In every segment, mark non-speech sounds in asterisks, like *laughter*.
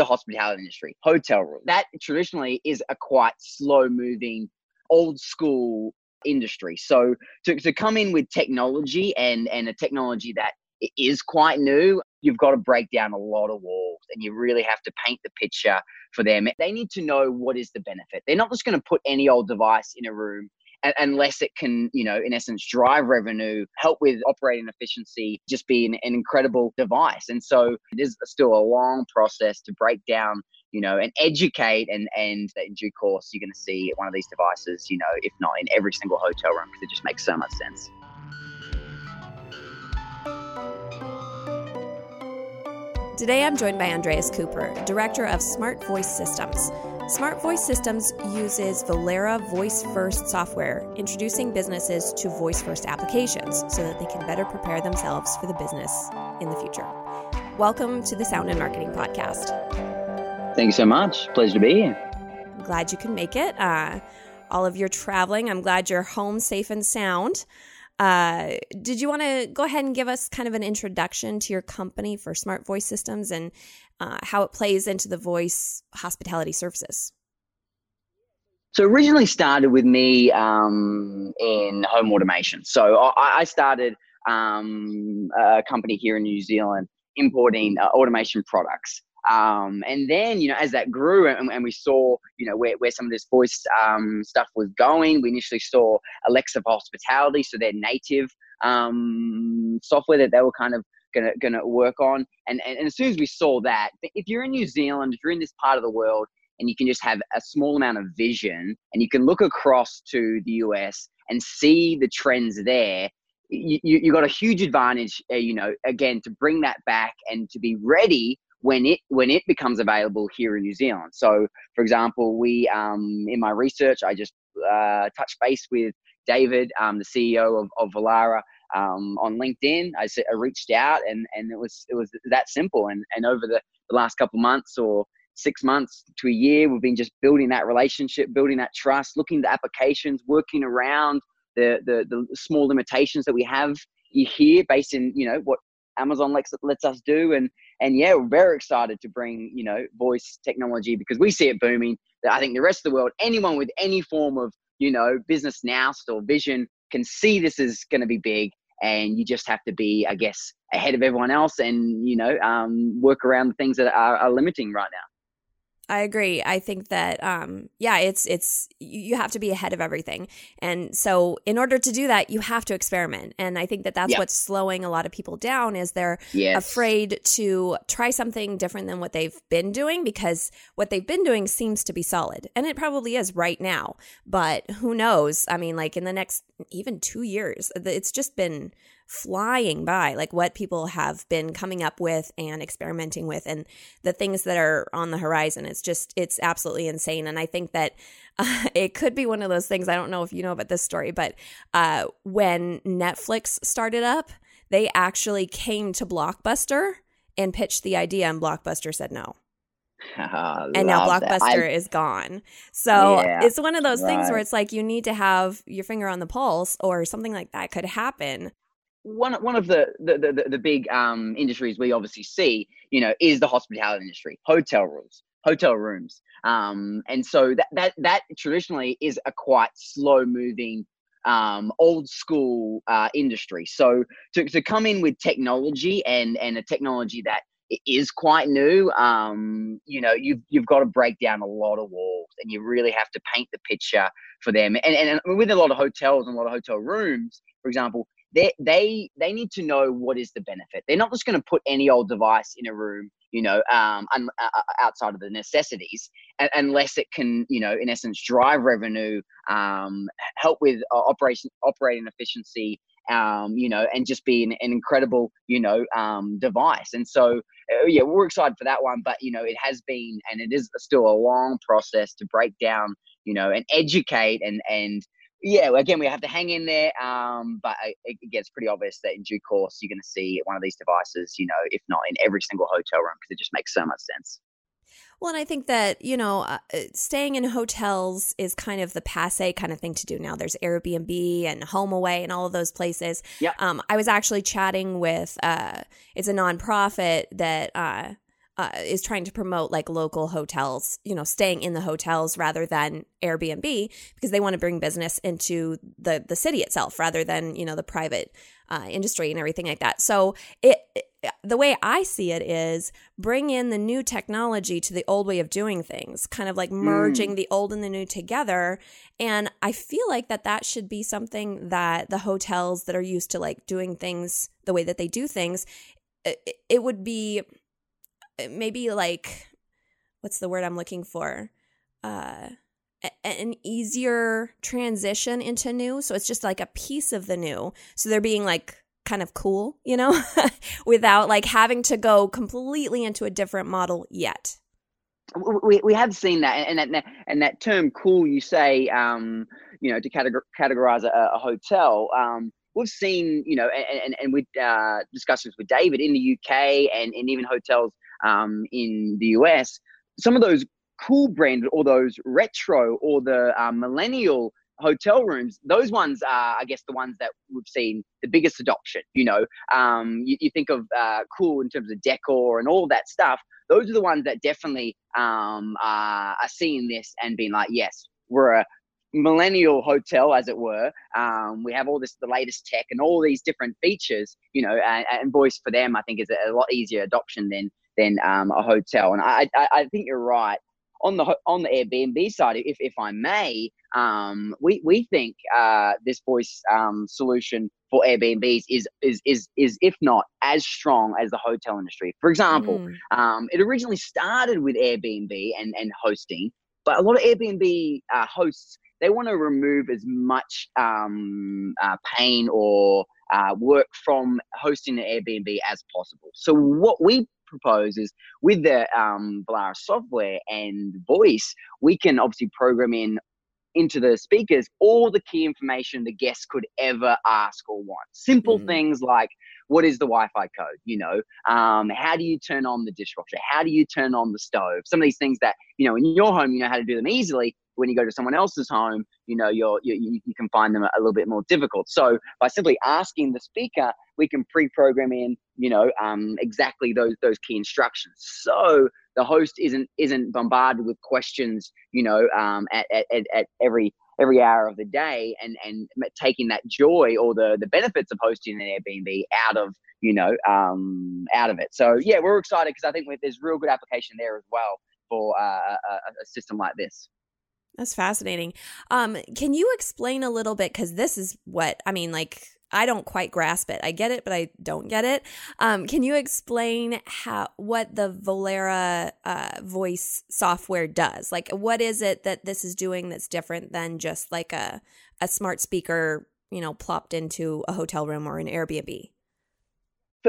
the hospitality industry, hotel room. That traditionally is a quite slow moving, old school industry. So to, to come in with technology and, and a technology that is quite new, you've got to break down a lot of walls and you really have to paint the picture for them. They need to know what is the benefit. They're not just going to put any old device in a room unless it can, you know, in essence, drive revenue, help with operating efficiency, just be an, an incredible device. And so it is still a long process to break down you know, and educate and and in due course you're going to see one of these devices, you know, if not in every single hotel room because it just makes so much sense. Today I'm joined by Andreas Cooper, Director of Smart Voice Systems. Smart Voice Systems uses Volara Voice First software, introducing businesses to voice first applications so that they can better prepare themselves for the business in the future. Welcome to the Sound In Marketing Podcast. Thank you so much. Pleasure to be here. I'm glad you can make it. Uh, all of your traveling. I'm glad you're home safe and sound. Uh, did you want to go ahead and give us kind of an introduction to your company for Smart Voice Systems and uh, how it plays into the voice hospitality services. So originally started with me um, in home automation. So I, I started um, a company here in New Zealand importing uh, automation products. Um, and then, you know, as that grew and, and, we saw, you know, where, where some of this voice um, stuff was going, we initially saw Alexa for hospitality. So their native um, software that they were kind of gonna work on. And, and and as soon as we saw that, if you're in New Zealand, if you're in this part of the world, and you can just have a small amount of vision, and you can look across to the US and see the trends there. You, you, you got a huge advantage, uh, you know, again, to bring that back and to be ready when it when it becomes available here in New Zealand. So, for example, we um, in my research, I just uh, touched base with David, um, the CEO of, of Volara, um, on LinkedIn. I, I reached out and, and it was it was that simple. And, and over the, the last couple months or six months to a year, we've been just building that relationship, building that trust, looking at applications, working around the, the, the small limitations that we have here based in, you know, what Amazon lets, lets us do. And, and yeah, we're very excited to bring, you know, voice technology because we see it booming. I think the rest of the world, anyone with any form of, you know, business now or vision can see this is going to be big and you just have to be, I guess, ahead of everyone else and you know um, work around the things that are, are limiting right now. I agree. I think that um, yeah, it's it's you have to be ahead of everything, and so in order to do that, you have to experiment. And I think that that's yep. what's slowing a lot of people down is they're yes. afraid to try something different than what they've been doing because what they've been doing seems to be solid, and it probably is right now. But who knows? I mean, like in the next even two years, it's just been flying by, like what people have been coming up with and experimenting with, and the things that are on the horizon. It's just, it's absolutely insane. And I think that *laughs* uh, it could be one of those things. I don't know if you know about this story, but uh, when Netflix started up, they actually came to Blockbuster and pitched the idea, and Blockbuster said no. *laughs* and now Blockbuster is gone. So yeah, it's one of those right. things where it's like you need to have your finger on the pulse, or something like that could happen one one of the the, the, the big um, industries we obviously see, you know, is the hospitality industry, hotel rooms, hotel rooms, um, and so that that that traditionally is a quite slow moving, um, old school uh, industry. So to to come in with technology and and a technology that is quite new, um, you know, you've you've got to break down a lot of walls, and you really have to paint the picture for them. And and, and with a lot of hotels and a lot of hotel rooms, for example, they they they need to know what is the benefit. They're not just going to put any old device in a room, you know, um, un, uh, uh, outside of the necessities, unless it can, you know, in essence, drive revenue, um, help with uh, operation operating efficiency, um, you know, and just be an, an incredible, you know, um, device. And so, uh, yeah, we're excited for that one. But you know, it has been, and it is still a long process to break down, you know, and educate and and yeah, again, we have to hang in there. Um, but it, it, gets pretty obvious that in due course, you're going to see one of these devices, you know, if not in every single hotel room, because it just makes so much sense. Well, and I think that, you know, uh, uh, staying in hotels is kind of the passe kind of thing to do now. There's Airbnb and HomeAway and all of those places. Yeah. Um, I was actually chatting with, uh, it's a nonprofit that, uh, uh, is trying to promote like local hotels, you know, staying in the hotels rather than Airbnb because they want to bring business into the the city itself rather than you know the private uh, industry and everything like that. So it, it the way I see it is bring in the new technology to the old way of doing things, kind of like merging mm. the old and the new together. And I feel like that that should be something that the hotels that are used to like doing things the way that they do things, it, it would be maybe like what's the word I'm looking for? Uh an easier transition into new. So it's just like a piece of the new. So they're being like kind of cool, you know, *laughs* without like having to go completely into a different model yet. We, we have seen that, and that and that term "cool" you say, um, you know, to categorize a, a hotel. Um, we've seen, you know, and, and, and with uh, discussions with David in the UK and, and even hotels um, in the US, some of those cool brand or those retro or the uh, millennial hotel rooms, those ones are, I guess, the ones that we've seen the biggest adoption. You know, um, you, you, think of uh, cool in terms of decor and all that stuff. Those are the ones that definitely um, are, are seeing this and being like, yes, we're a millennial hotel, as it were. Um, we have all this, the latest tech and all these different features, you know, and, and voice for them, I think, is a lot easier adoption than than um, a hotel. And I, I, I think you're right on the on the Airbnb side, if if I may, um, we we think uh, this voice um, solution for Airbnbs is is is is if not as strong as the hotel industry. For example, mm. um, it originally started with Airbnb and and hosting, but a lot of Airbnb uh, hosts they want to remove as much um, uh, pain or uh, work from hosting an Airbnb as possible. So what we propose is with the um, software and voice, we can obviously program in into the speakers all the key information the guests could ever ask or want. Simple mm. things like what is the Wi-Fi code? You know, um, how do you turn on the dishwasher? How do you turn on the stove? Some of these things that you know in your home you know how to do them easily, when you go to someone else's home, you know, you're, you, you can find them a little bit more difficult. So by simply asking the speaker, we can pre-program in, you know, um, exactly those those key instructions. So the host isn't isn't bombarded with questions, you know, um, at, at, at every every hour of the day and and taking that joy or the the benefits of hosting an Airbnb out of you know um, out of it. So yeah, we're excited because I think there's real good application there as well for uh, a, a system like this. That's fascinating. Um, can you explain a little bit? Because this is what I mean, like, I don't quite grasp it. I get it, but I don't get it. Um, can you explain how what the Volara uh, voice software does? Like, what is it that this is doing that's different than just like a a smart speaker, you know, plopped into a hotel room or an Airbnb?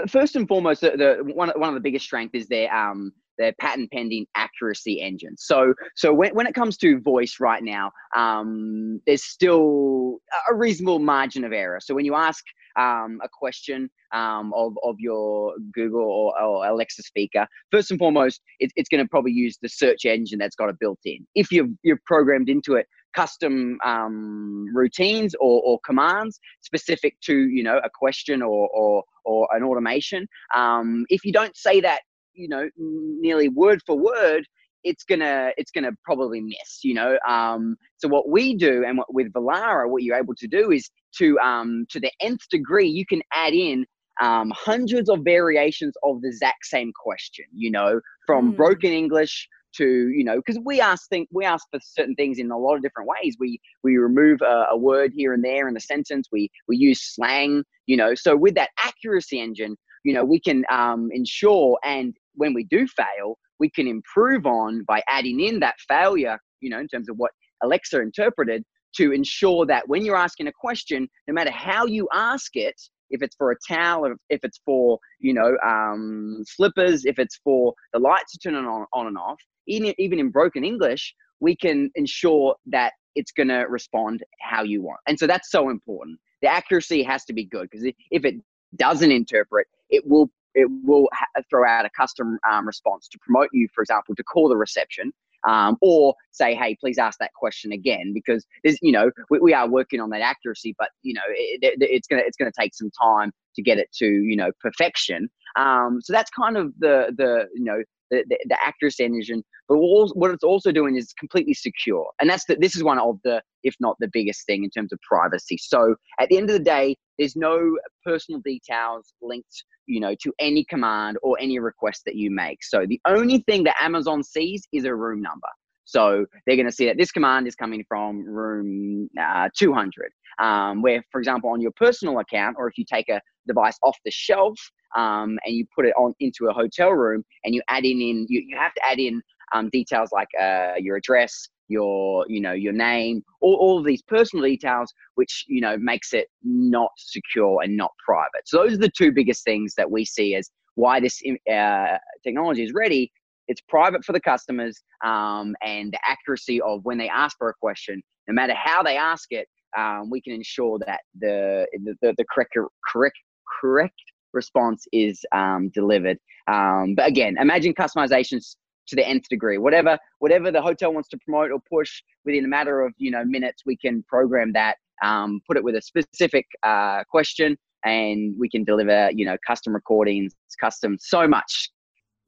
First and foremost, the, the one one of the biggest strengths is their um their patent pending accuracy engine. So, so when, when it comes to voice right now, um, there's still a reasonable margin of error. So when you ask um, a question um, of, of your Google or, or, Alexa speaker, first and foremost, it, it's going to probably use the search engine that's got it built in. If you've, you've programmed into it custom um, routines or, or, commands specific to you know a question or or, or an automation. Um, if you don't say that you know nearly word for word it's gonna it's gonna probably miss you know um, so what we do and what with Volara what you're able to do is to um, to the nth degree you can add in um, hundreds of variations of the exact same question you know from mm. broken english to you know because we ask think we ask for certain things in a lot of different ways we we remove a, a word here and there in the sentence we we use slang you know so with that accuracy engine you know we can um, ensure and when we do fail, we can improve on by adding in that failure, you know, in terms of what Alexa interpreted to ensure that when you're asking a question, no matter how you ask it, if it's for a towel, if it's for, you know, um, slippers, if it's for the lights to turn on, on and off, even, even in broken English, we can ensure that it's going to respond how you want. And so that's so important. The accuracy has to be good because if it doesn't interpret, it will it will ha- throw out a custom um, response to promote you, for example, to call the reception. Um, or say, hey, please ask that question again, because there's, you know, we, we are working on that accuracy, but you know, it, it, it's gonna it's gonna take some time to get it to you know perfection. Um, so that's kind of the the you know the, the, the accuracy engine. But what it's also doing is completely secure. And that's the, this is one of the, if not the biggest thing in terms of privacy. So at the end of the day, there's no personal details linked, you know, to any command or any request that you make. So the only thing that Amazon sees is a room number. So they're going to see that this command is coming from room uh, 200. Um, where, for example, on your personal account, or if you take a device off the shelf um, and you put it on into a hotel room and you add in, in you, you have to add in um, details like uh, your address, your you know your name, all, all of these personal details, which you know makes it not secure and not private. So those are the two biggest things that we see as why this uh, technology is ready it's private for the customers um, and the accuracy of when they ask for a question no matter how they ask it um, we can ensure that the the, the correct correct correct response is um, delivered um, but again imagine customizations to the nth degree. Whatever whatever the hotel wants to promote or push within a matter of you know minutes we can program that um, put it with a specific uh, question and we can deliver you know custom recordings custom so much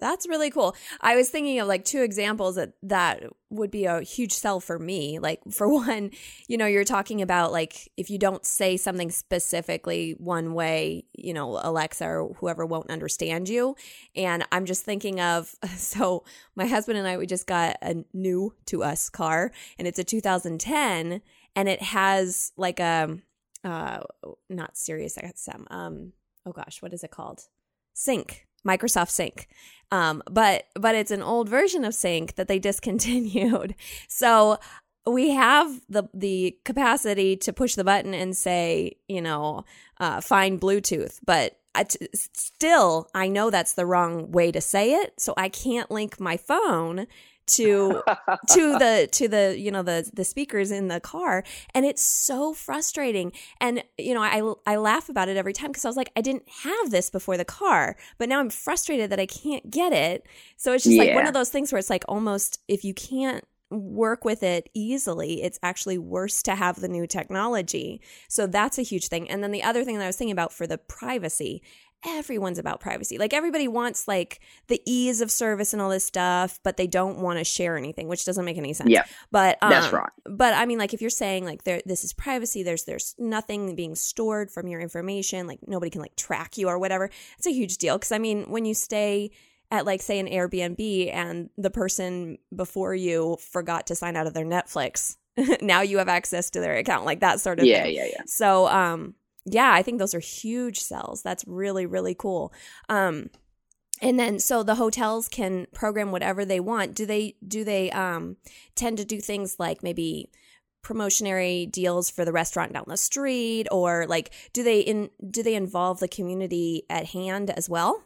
that's really cool. I was thinking of like two examples that that would be a huge sell for me. Like for *laughs* one, you know, you're talking about like if you don't say something specifically one way, you know, Alexa or whoever won't understand you. And I'm just thinking of *laughs* so my husband and I we just got a new to us car and it's a 2010 and it has like a uh not Sirius XM. Um oh gosh, what is it called? Sync Microsoft Sync. Um, but but it's an old version of Sync that they *laughs* discontinued. So we have the the capacity to push the button and say, you know, uh, find Bluetooth, but I t- still I know that's the wrong way to say it, so I can't link my phone to *laughs* to the to the you know the the speakers in the car and it's so frustrating and you know I I laugh about it every time because I was like I didn't have this before the car but now I'm frustrated that I can't get it so it's just yeah. like one of those things where it's like almost if you can't work with it easily, it's actually worse to have the new technology. So that's a huge thing. And then the other thing that I was thinking about for the privacy everyone's about privacy. Like everybody wants like the ease of service and all this stuff, but they don't want to share anything, which doesn't make any sense. Yeah, but um, that's right. But I mean, like if you're saying like there, this is privacy. There's there's nothing being stored from your information. Like nobody can like track you or whatever. It's a huge deal because I mean, when you stay at like say an Airbnb and the person before you forgot to sign out of their Netflix. *laughs* now you have access to their account, like that sort of yeah, thing. Yeah, yeah, So, um, yeah, I think those are huge sells. That's really, really cool. Um, and then so the hotels can program whatever they want. Do they do they um, tend to do things like maybe promotionary deals for the restaurant down the street or like do they in do they involve the community at hand as well?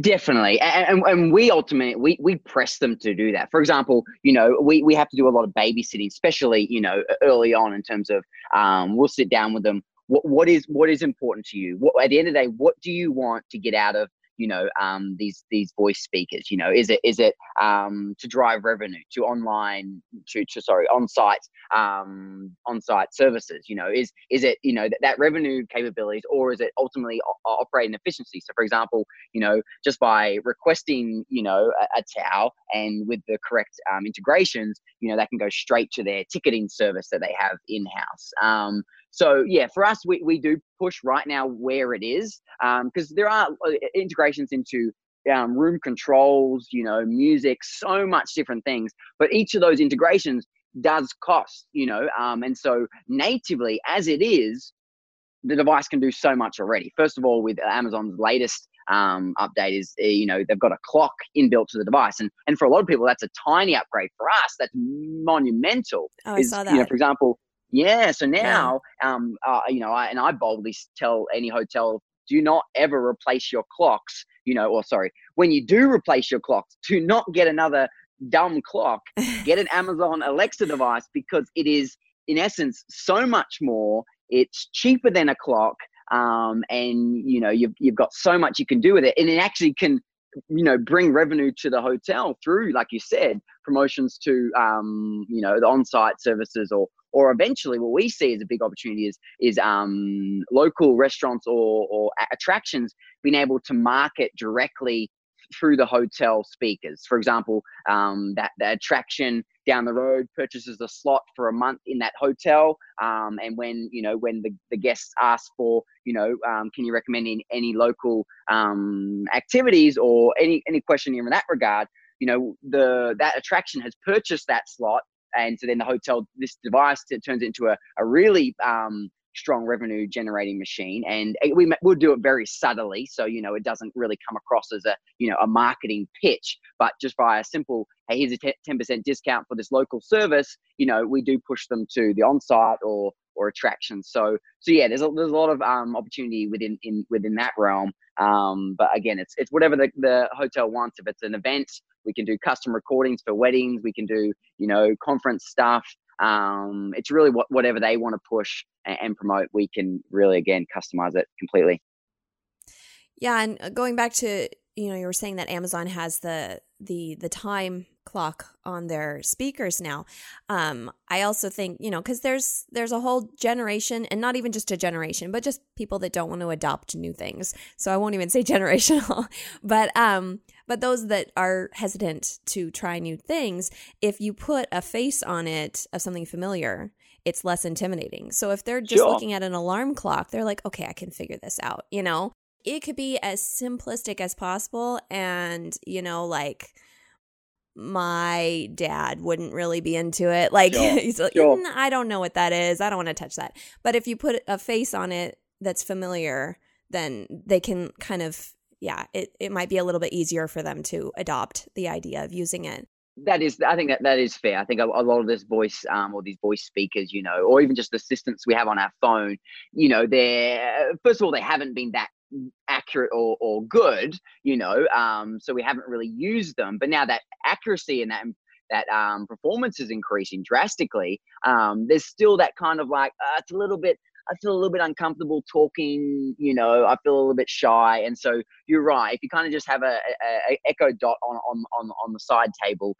Definitely, and, and we ultimately we we press them to do that. For example, you know, we we have to do a lot of babysitting, especially you know early on in terms of um, we'll sit down with them what what is what is important to you? What at the end of the day what do you want to get out of you know um, these these voice speakers? You know is it is it um, to drive revenue to online to, to sorry on site um, on site services? You know is is it you know that, that revenue capabilities or is it ultimately operating efficiency? So for example you know just by requesting you know a, a and with the correct um, integrations you know that can go straight to their ticketing service that they have in house um, so yeah, for us, we, we do push right now where it is because um, there are uh, integrations into um, room controls, you know, music, so much different things. But each of those integrations does cost, you know, um, and so natively as it is, the device can do so much already. First of all, with Amazon's latest um, update is eh, you know they've got a clock inbuilt to the device, and and for a lot of people that's a tiny upgrade. For us, that's monumental. Oh, is, I saw that. You know, for example, yeah. So now, yeah. um, uh, you know, I, and I boldly tell any hotel, do not ever replace your clocks. You know, or sorry, when you do replace your clocks, do not get another dumb clock. *laughs* get an Amazon Alexa device because it is, in essence, so much more. It's cheaper than a clock. Um, and you know you've you've got so much you can do with it, and it actually can you know bring revenue to the hotel through like you said promotions to um, you know the on-site services or or eventually what we see as a big opportunity is is um, local restaurants or, or attractions being able to market directly through the hotel speakers. For example, um, that the attraction down the road purchases a slot for a month in that hotel, um, and when you know when the, the guests ask for you know um, can you recommend any, local um, activities or any any question in that regard, you know the that attraction has purchased that slot and so then the hotel this device it turns into a, a really um, strong revenue generating machine. And we we'll do it very subtly so you know it doesn't really come across as a you know a marketing pitch. But just by a simple hey here's a 10% discount for this local service you know we do push them to the on-site or or attractions so so yeah there's a, there's a lot of um, opportunity within in within that realm. Um, but again it's it's whatever the, the hotel wants. If it's an event we can do custom recordings for weddings. We can do you know conference stuff. Um, it's really what, whatever they want to push and, and promote we can really again customize it completely. Yeah and uh, going back to you know you were saying that amazon has the the the time clock on their speakers now. Um i also think you know because there's there's a whole generation and not even just a generation but just people that don't want to adopt new things. So i won't even say *laughs* generational but um but those that are hesitant to try new things if you put a face on it of something familiar it's less intimidating. So if they're just sure. looking at an alarm clock they're like okay i can figure this out you know it could be as simplistic as possible and you know like my dad wouldn't really be into it like *laughs* sure. he's like sure. Mm, i don't know what that is i don't want to touch that but if you put a face on it that's familiar then they can kind of yeah it, it might be a little bit easier for them to adopt the idea of using it that is i think that that is fair i think a, a lot of this voice um, or these voice speakers you know or even just the assistants we have on our phone you know they're first of all they haven't been that accurate or, or good, you know. Um, so we haven't really used them. But now that accuracy and that that um, performance is increasing drastically, um, there's still that kind of like uh, it's a little bit. I feel a little bit uncomfortable talking, you know, I feel a little bit shy. And so you're right. If you kind of just have a, a, a Echo Dot on, on, on, on the side table,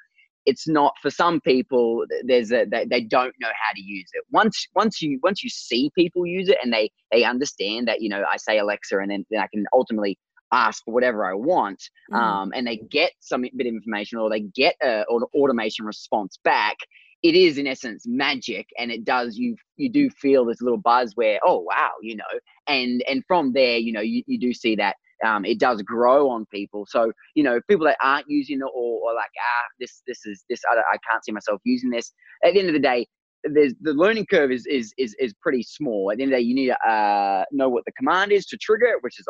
it's not for some people there's a they, they don't know how to use it once once you once you see people use it and they they understand that you know i say alexa and then, then i can ultimately ask for whatever i want mm. um, and they get some bit of information or they get a, an automation response back it is in essence magic and it does you you do feel this little buzz where oh wow you know and and from there you know you, you do see that um, it does grow on people. So you know, people that aren't using it or, or like ah, this this is this I, I can't see myself using this. At the end of the day, there's the learning curve is is is, is pretty small. At the end of the day, you need to uh, know what the command is to trigger it, which is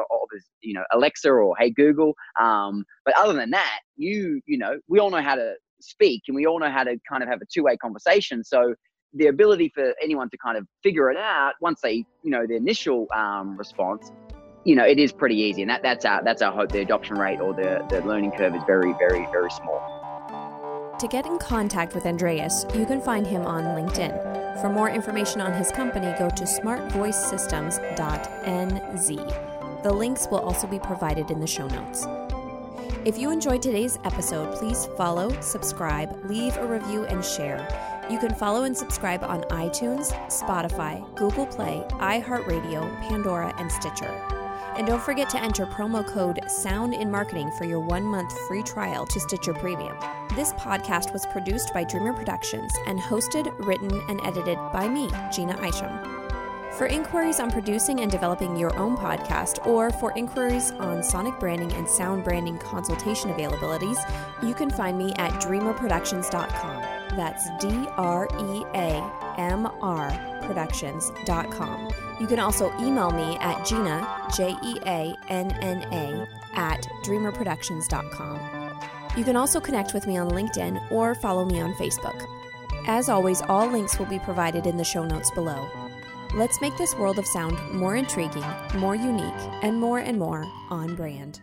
you know Alexa or Hey Google. Um, but other than that, you you know we all know how to speak and we all know how to kind of have a two way conversation. So the ability for anyone to kind of figure it out once they you know the initial um, response you know, it is pretty easy, and that, that's our that's our hope. The adoption rate or the the learning curve is very, very, very small. To get in contact with Andreas, you can find him on LinkedIn. For more information on his company, go to smartvoicesystems.nz. The links will also be provided in the show notes. If you enjoyed today's episode, please follow, subscribe, leave a review, and share. You can follow and subscribe on iTunes, Spotify, Google Play, iHeartRadio, Pandora, and Stitcher. And don't forget to enter promo code SOUND in Marketing for your one month free trial to Stitcher Premium. This podcast was produced by Dreamr Productions and hosted, written, and edited by me, Jeanna Isham. For inquiries on producing and developing your own podcast, or for inquiries on sonic branding and sound branding consultation availabilities, you can find me at dreamrproductions.com. That's D R E A M R productions.com. You can also email me at Jeanna, J E A N N A, at dreamrproductions.com. You can also connect with me on LinkedIn or follow me on Facebook. As always, all links will be provided in the show notes below. Let's make this world of sound more intriguing, more unique, and more and more on brand.